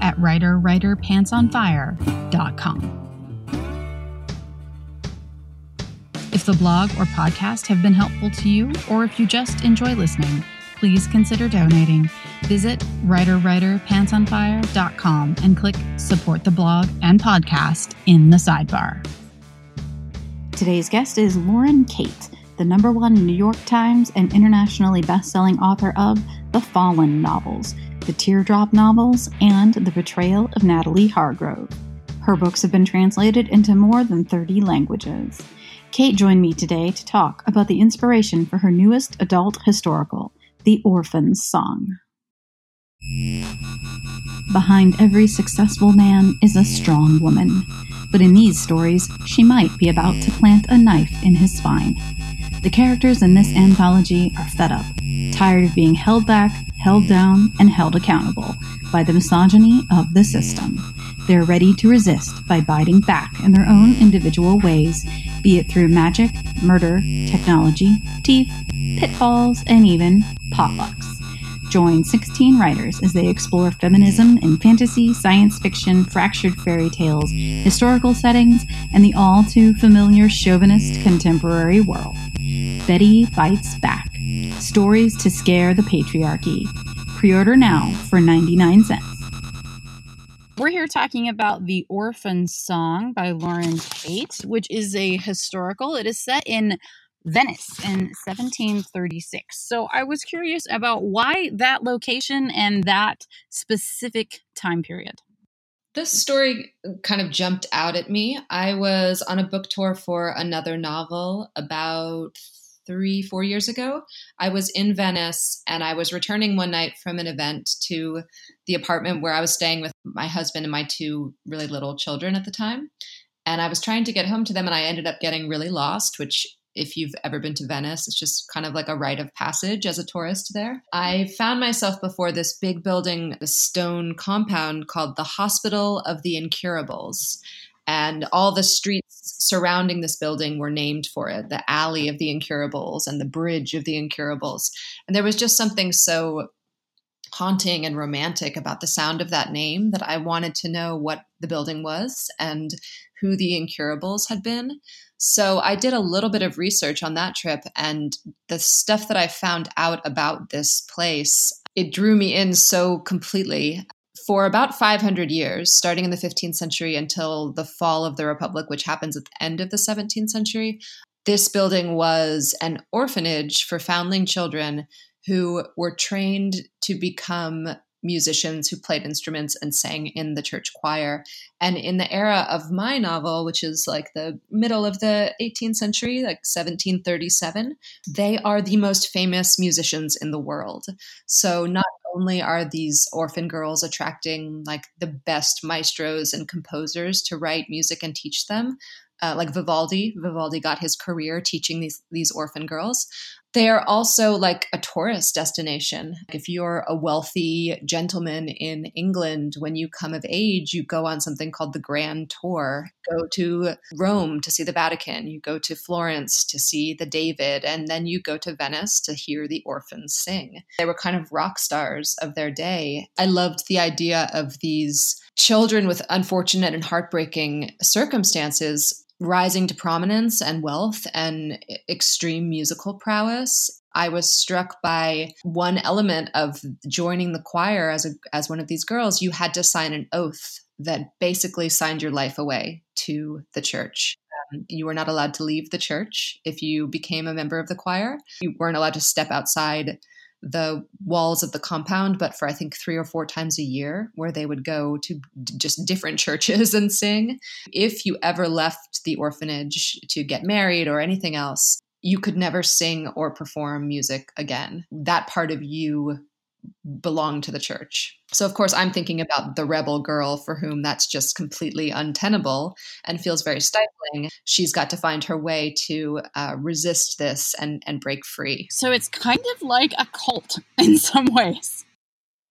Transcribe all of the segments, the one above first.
at writerwriterpantsonfire.com. If the blog or podcast have been helpful to you, or if you just enjoy listening, please consider donating. Visit writerwriterpantsonfire.com and click support the blog and podcast in the sidebar. Today's guest is Lauren Kate, the number one New York Times and internationally best-selling author of The Fallen novels, The Teardrop novels, and The Betrayal of Natalie Hargrove. Her books have been translated into more than 30 languages. Kate joined me today to talk about the inspiration for her newest adult historical, The Orphan's Song. Behind every successful man is a strong woman, but in these stories, she might be about to plant a knife in his spine. The characters in this anthology are fed up, tired of being held back, held down, and held accountable by the misogyny of the system. They're ready to resist by biting back in their own individual ways, be it through magic, murder, technology, teeth, pitfalls, and even potlucks. Join 16 writers as they explore feminism in fantasy, science fiction, fractured fairy tales, historical settings, and the all too familiar chauvinist contemporary world. Betty Bites Back Stories to Scare the Patriarchy. Pre order now for 99 cents. We're here talking about The Orphan Song by Lauren Kate, which is a historical. It is set in Venice in 1736. So I was curious about why that location and that specific time period. This story kind of jumped out at me. I was on a book tour for another novel about three, four years ago. I was in Venice and I was returning one night from an event to the apartment where I was staying with my husband and my two really little children at the time. And I was trying to get home to them and I ended up getting really lost, which if you've ever been to Venice, it's just kind of like a rite of passage as a tourist there. I found myself before this big building, a stone compound called the Hospital of the Incurables. And all the streets surrounding this building were named for it the Alley of the Incurables and the Bridge of the Incurables. And there was just something so haunting and romantic about the sound of that name that I wanted to know what the building was and who the Incurables had been. So I did a little bit of research on that trip, and the stuff that I found out about this place, it drew me in so completely. For about 500 years, starting in the 15th century until the fall of the Republic, which happens at the end of the 17th century, this building was an orphanage for foundling children who were trained to become musicians who played instruments and sang in the church choir. And in the era of my novel, which is like the middle of the 18th century, like 1737, they are the most famous musicians in the world. So not only are these orphan girls attracting like the best maestros and composers to write music and teach them, uh, like Vivaldi. Vivaldi got his career teaching these these orphan girls. They are also like a tourist destination. If you're a wealthy gentleman in England, when you come of age, you go on something called the Grand Tour. Go to Rome to see the Vatican, you go to Florence to see the David, and then you go to Venice to hear the orphans sing. They were kind of rock stars of their day. I loved the idea of these children with unfortunate and heartbreaking circumstances rising to prominence and wealth and extreme musical prowess. I was struck by one element of joining the choir as a as one of these girls. You had to sign an oath that basically signed your life away to the church. Um, you were not allowed to leave the church if you became a member of the choir. You weren't allowed to step outside the walls of the compound, but for I think three or four times a year, where they would go to just different churches and sing. If you ever left the orphanage to get married or anything else, you could never sing or perform music again. That part of you belong to the church. So, of course, I'm thinking about the rebel girl for whom that's just completely untenable and feels very stifling. She's got to find her way to uh, resist this and, and break free. So, it's kind of like a cult in some ways.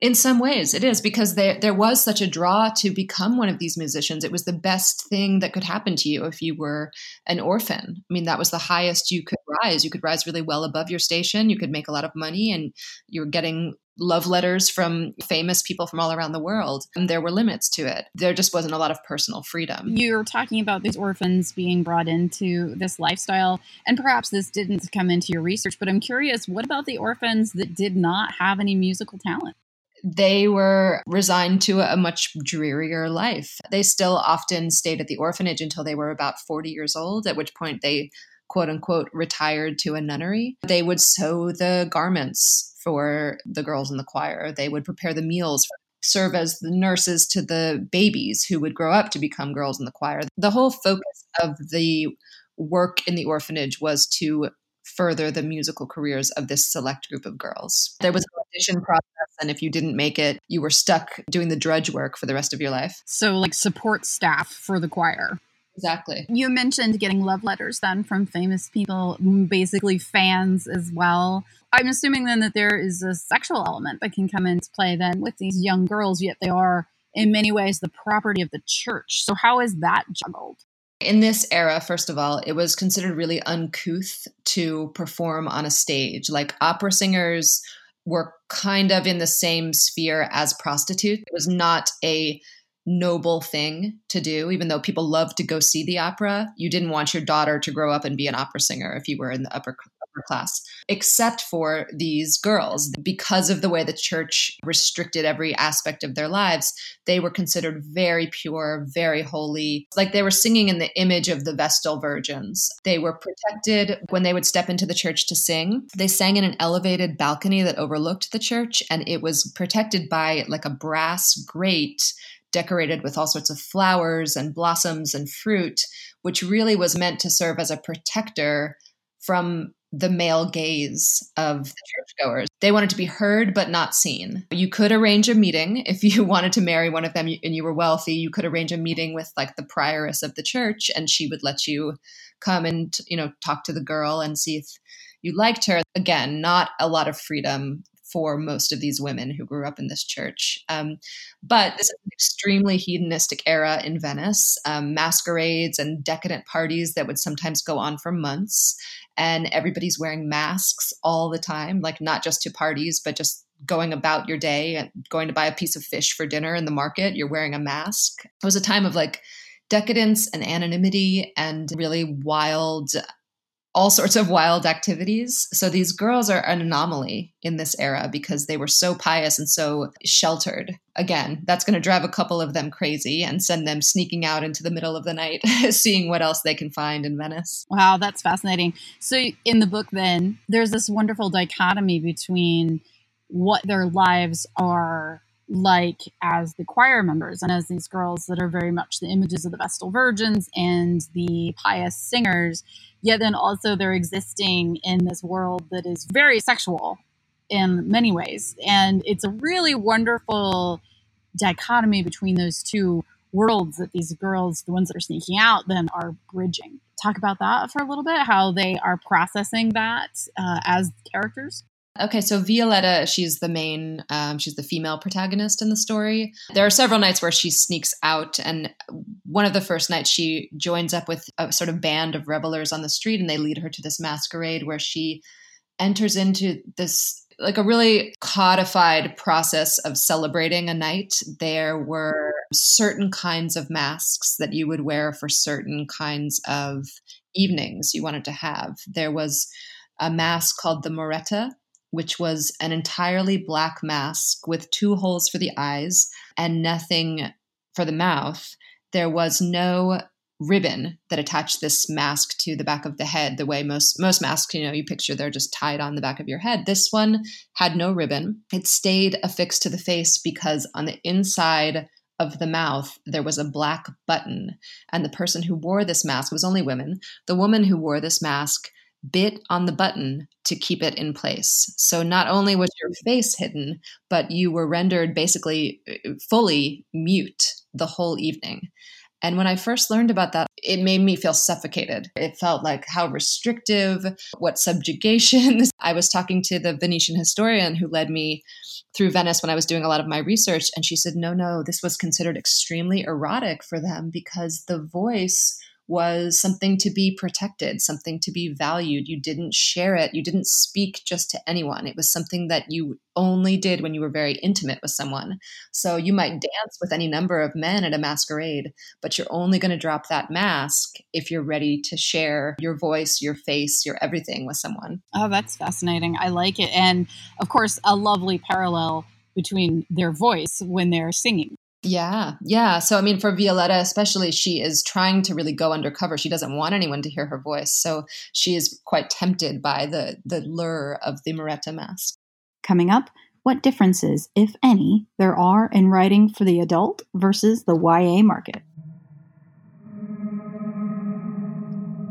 In some ways, it is because there there was such a draw to become one of these musicians. It was the best thing that could happen to you if you were an orphan. I mean, that was the highest you could rise. You could rise really well above your station. You could make a lot of money, and you were getting love letters from famous people from all around the world. And there were limits to it. There just wasn't a lot of personal freedom. You're talking about these orphans being brought into this lifestyle, and perhaps this didn't come into your research, but I'm curious what about the orphans that did not have any musical talent? They were resigned to a much drearier life. They still often stayed at the orphanage until they were about 40 years old, at which point they quote unquote retired to a nunnery. They would sew the garments for the girls in the choir, they would prepare the meals serve as the nurses to the babies who would grow up to become girls in the choir. The whole focus of the work in the orphanage was to further the musical careers of this select group of girls. There was an audition process, and if you didn't make it, you were stuck doing the drudge work for the rest of your life. So, like support staff for the choir. Exactly. You mentioned getting love letters then from famous people, basically fans as well. I'm assuming then that there is a sexual element that can come into play then with these young girls, yet they are in many ways the property of the church. So, how is that juggled? In this era, first of all, it was considered really uncouth to perform on a stage. Like opera singers were kind of in the same sphere as prostitutes. It was not a noble thing to do, even though people loved to go see the opera. You didn't want your daughter to grow up and be an opera singer if you were in the upper upper class, except for these girls. Because of the way the church restricted every aspect of their lives, they were considered very pure, very holy. Like they were singing in the image of the Vestal Virgins. They were protected when they would step into the church to sing. They sang in an elevated balcony that overlooked the church, and it was protected by like a brass grate decorated with all sorts of flowers and blossoms and fruit, which really was meant to serve as a protector from the male gaze of the churchgoers. They wanted to be heard but not seen. You could arrange a meeting if you wanted to marry one of them and you were wealthy. You could arrange a meeting with like the prioress of the church, and she would let you come and you know talk to the girl and see if you liked her. Again, not a lot of freedom for most of these women who grew up in this church. Um, but this is an extremely hedonistic era in Venice um, masquerades and decadent parties that would sometimes go on for months. And everybody's wearing masks all the time, like not just to parties, but just going about your day and going to buy a piece of fish for dinner in the market. You're wearing a mask. It was a time of like decadence and anonymity and really wild all sorts of wild activities. So these girls are an anomaly in this era because they were so pious and so sheltered. Again, that's going to drive a couple of them crazy and send them sneaking out into the middle of the night, seeing what else they can find in Venice. Wow, that's fascinating. So in the book, then, there's this wonderful dichotomy between what their lives are like as the choir members and as these girls that are very much the images of the Vestal Virgins and the pious singers yet then also they're existing in this world that is very sexual in many ways. And it's a really wonderful dichotomy between those two worlds that these girls, the ones that are sneaking out, then are bridging. Talk about that for a little bit, how they are processing that uh, as characters. Okay, so Violetta, she's the main, um, she's the female protagonist in the story. There are several nights where she sneaks out, and one of the first nights she joins up with a sort of band of revelers on the street, and they lead her to this masquerade where she enters into this like a really codified process of celebrating a night. There were certain kinds of masks that you would wear for certain kinds of evenings you wanted to have. There was a mask called the Moretta, which was an entirely black mask with two holes for the eyes and nothing for the mouth. There was no ribbon that attached this mask to the back of the head the way most most masks you know you picture they're just tied on the back of your head. This one had no ribbon. It stayed affixed to the face because on the inside of the mouth there was a black button. And the person who wore this mask was only women. The woman who wore this mask bit on the button to keep it in place. So not only was your face hidden, but you were rendered basically uh, fully mute the whole evening. And when I first learned about that, it made me feel suffocated. It felt like how restrictive, what subjugation. I was talking to the Venetian historian who led me through Venice when I was doing a lot of my research, and she said, no, no, this was considered extremely erotic for them because the voice was something to be protected, something to be valued. You didn't share it, you didn't speak just to anyone. It was something that you only did when you were very intimate with someone. So you might dance with any number of men at a masquerade, but you're only going to drop that mask if you're ready to share your voice, your face, your everything with someone. Oh, that's fascinating. I like it. And of course, a lovely parallel between their voice when they're singing. Yeah, yeah. So, I mean, for Violetta, especially, she is trying to really go undercover. She doesn't want anyone to hear her voice. So, she is quite tempted by the, the lure of the Moretta mask. Coming up, what differences, if any, there are in writing for the adult versus the YA market.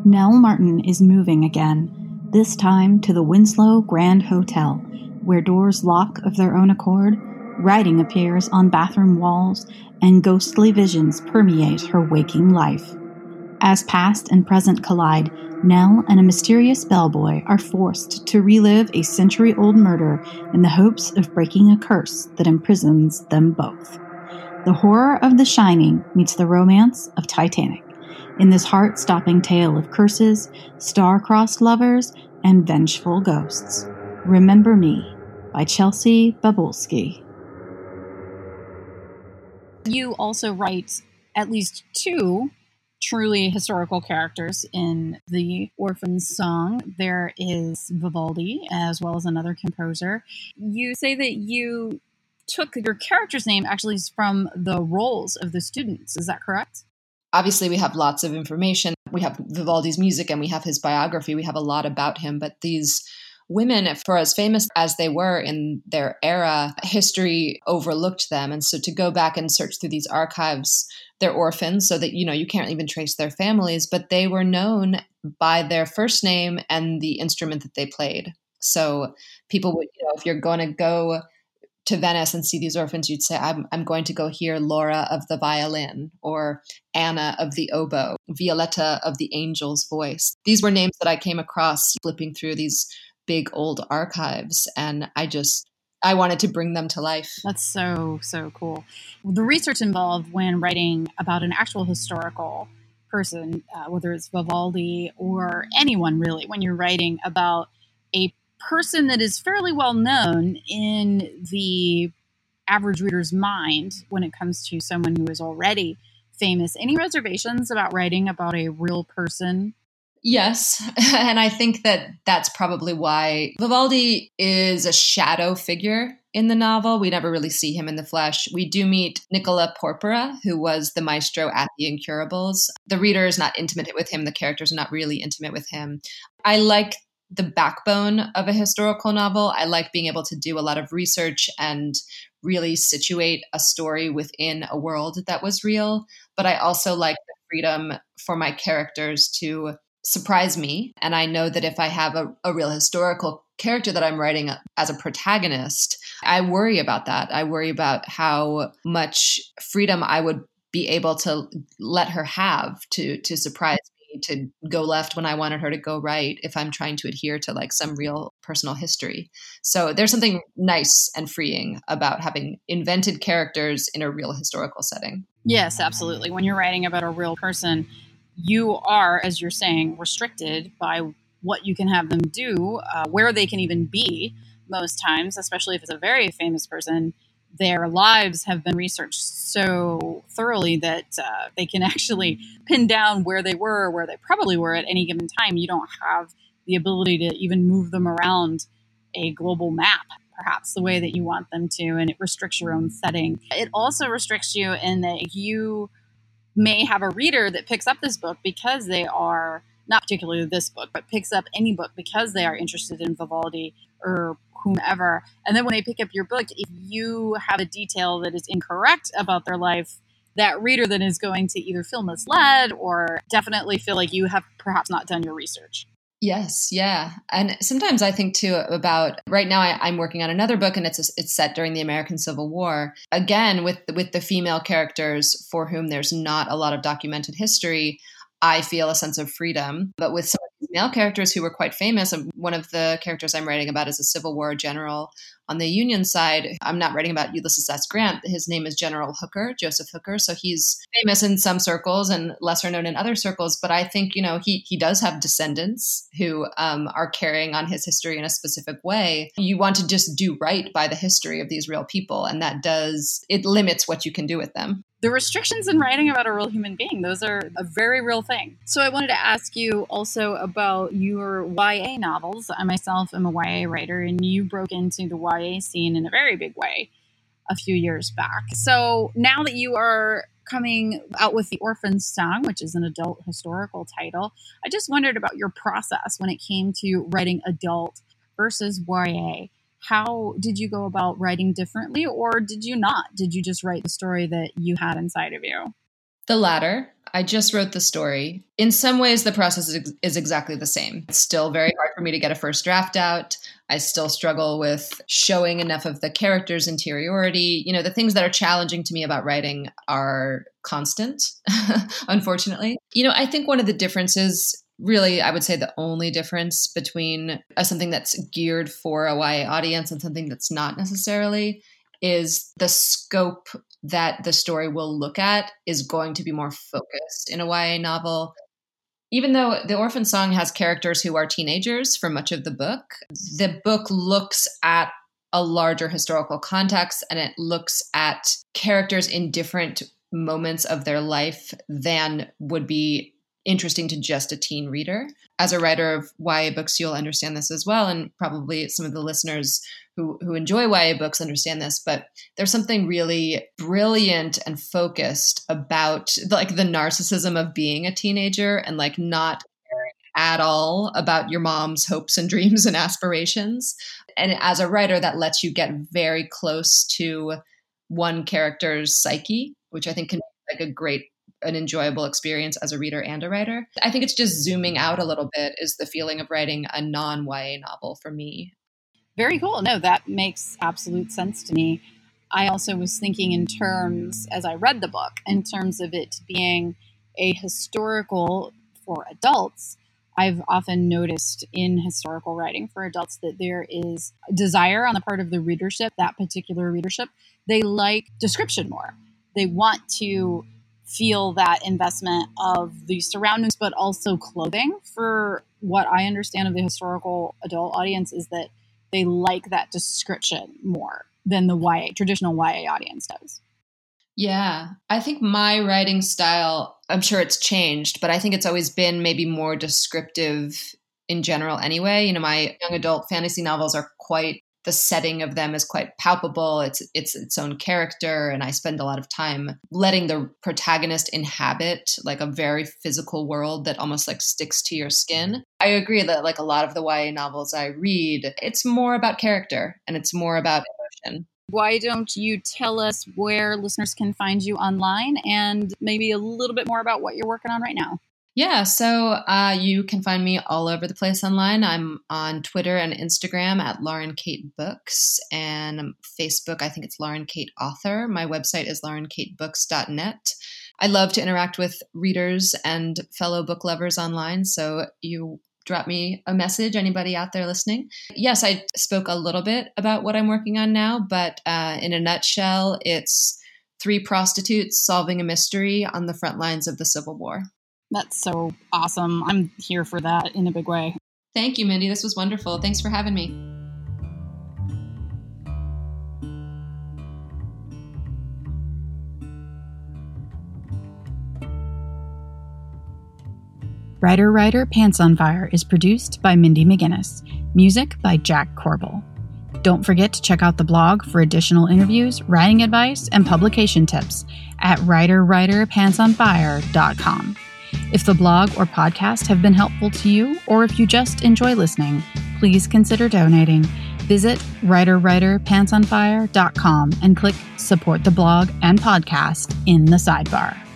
Nell Martin is moving again, this time to the Winslow Grand Hotel, where doors lock of their own accord Writing appears on bathroom walls, and ghostly visions permeate her waking life. As past and present collide, Nell and a mysterious bellboy are forced to relive a century old murder in the hopes of breaking a curse that imprisons them both. The horror of The Shining meets the romance of Titanic in this heart stopping tale of curses, star crossed lovers, and vengeful ghosts. Remember Me by Chelsea Bobulski. You also write at least two truly historical characters in the Orphan's Song. There is Vivaldi, as well as another composer. You say that you took your character's name actually from the rolls of the students. Is that correct? Obviously, we have lots of information. We have Vivaldi's music and we have his biography. We have a lot about him, but these women, for as famous as they were in their era, history overlooked them. And so to go back and search through these archives, they're orphans, so that, you know, you can't even trace their families, but they were known by their first name and the instrument that they played. So people would, you know, if you're going to go to Venice and see these orphans, you'd say, I'm, I'm going to go hear Laura of the violin or Anna of the oboe, Violetta of the angel's voice. These were names that I came across flipping through these big old archives and I just I wanted to bring them to life. That's so so cool. The research involved when writing about an actual historical person, uh, whether it's Vivaldi or anyone really, when you're writing about a person that is fairly well known in the average reader's mind when it comes to someone who is already famous. Any reservations about writing about a real person Yes. And I think that that's probably why Vivaldi is a shadow figure in the novel. We never really see him in the flesh. We do meet Nicola Porpora, who was the maestro at the Incurables. The reader is not intimate with him, the characters are not really intimate with him. I like the backbone of a historical novel. I like being able to do a lot of research and really situate a story within a world that was real. But I also like the freedom for my characters to surprise me. And I know that if I have a, a real historical character that I'm writing as a protagonist, I worry about that. I worry about how much freedom I would be able to let her have to to surprise me to go left when I wanted her to go right if I'm trying to adhere to like some real personal history. So there's something nice and freeing about having invented characters in a real historical setting. Yes, absolutely. When you're writing about a real person, you are, as you're saying, restricted by what you can have them do, uh, where they can even be most times, especially if it's a very famous person. Their lives have been researched so thoroughly that uh, they can actually pin down where they were, or where they probably were at any given time. You don't have the ability to even move them around a global map, perhaps the way that you want them to, and it restricts your own setting. It also restricts you in that you may have a reader that picks up this book because they are not particularly this book, but picks up any book because they are interested in Vivaldi or whomever. And then when they pick up your book, if you have a detail that is incorrect about their life, that reader then is going to either feel misled or definitely feel like you have perhaps not done your research. Yes, yeah, and sometimes I think too about right now. I, am working on another book, and it's a, it's set during the American Civil War. Again, with with the female characters for whom there's not a lot of documented history. I feel a sense of freedom. But with some of these male characters who were quite famous, um, one of the characters I'm writing about is a Civil War general on the Union side, I'm not writing about Ulysses S. Grant. His name is General Hooker, Joseph Hooker. So he's famous in some circles and lesser known in other circles. But I think, you know, he, he does have descendants who um, are carrying on his history in a specific way. You want to just do right by the history of these real people. And that does, it limits what you can do with them the restrictions in writing about a real human being those are a very real thing so i wanted to ask you also about your ya i myself am a ya writer and you broke into the ya scene in a very big way a few years back. So now that you are coming out with the orphan song which is an adult historical title i just wondered about your process when it came to writing adult versus ya how did you go about writing differently or did you not? Did you just write the story that you had inside of you? The latter. I just wrote the story. In some ways the process is, is exactly the same. It's still very for me to get a first draft out. I still struggle with showing enough of the character's interiority. You know the things that are challenging to me about writing are constant unfortunately. You know i think one of the differences really i would say the only difference between uh, something that's geared for a ya audience and something that's not necessarily is the scope that the story will look at is going to be more focused in a ya novel even though the orphan song has characters who are teenagers for much of the book the book looks at a larger historical context and it looks at characters in different moments of their life than would be interesting to just a teen reader. As a writer of YA books, you'll understand this as well, and probably some of the listeners who, who enjoy YA books understand this, but there's something really brilliant and focused about like the narcissism of being a teenager and like not caring at all about your mom's hopes and dreams and aspirations. And as a writer, that lets you get very close to one character's psyche, which I think can be like a great an enjoyable experience as a reader and a writer. I think it's just zooming out a little bit is the feeling of writing a non YA novel for me. Very cool. No, that makes absolute sense to me. I also was thinking in terms, as I read the book, in terms of it being a historical for adults. I've often noticed in historical writing for adults that there is desire on the part of the readership, that particular readership. They like description more. They want to feel that investment of the surroundings, but also clothing. For what I understand of the historical adult audience, is that they like that description more than the YA traditional YA audience does. Yeah, I think my writing style, I'm sure it's changed, but I think it's always been maybe more descriptive in general anyway. You know, my young adult fantasy novels are quite the setting of them is quite palpable. It's it's its own character, and I spend a lot of time letting the protagonist inhabit like a very physical world that almost like sticks to your skin. Mm-hmm. I agree that like a lot of the YA novels I read, it's more about character and it's more about emotion. Why don't you tell us where listeners can find you online and maybe a little bit more about what you're working on right now? Yeah, so uh, you can find me all over the place online. I'm on Twitter and Instagram at Lauren Kate Books and Facebook. I think it's Lauren Kate Author. My website is laurenkatebooks.net. I love to interact with readers and fellow book lovers online. So you drop me a message, anybody out there listening. Yes, I spoke a little bit about what I'm working on now, but uh, in a nutshell, it's three prostitutes solving a mystery on the front lines of the Civil War. That's so awesome. I'm here for that in a big way. Thank you, Mindy. This was wonderful. Thanks for having me. Writer Writer Pants on Fire is produced by Mindy McGinnis. Music by Jack Corbel. Don't forget to check out the blog for additional interviews, writing advice, and publication tips at writerwriterpantsonfire.com. If the blog or podcast have been helpful to you, or if you just enjoy listening, please consider donating. Visit writerwriterpantsonfire.com and click support the blog and podcast in the sidebar.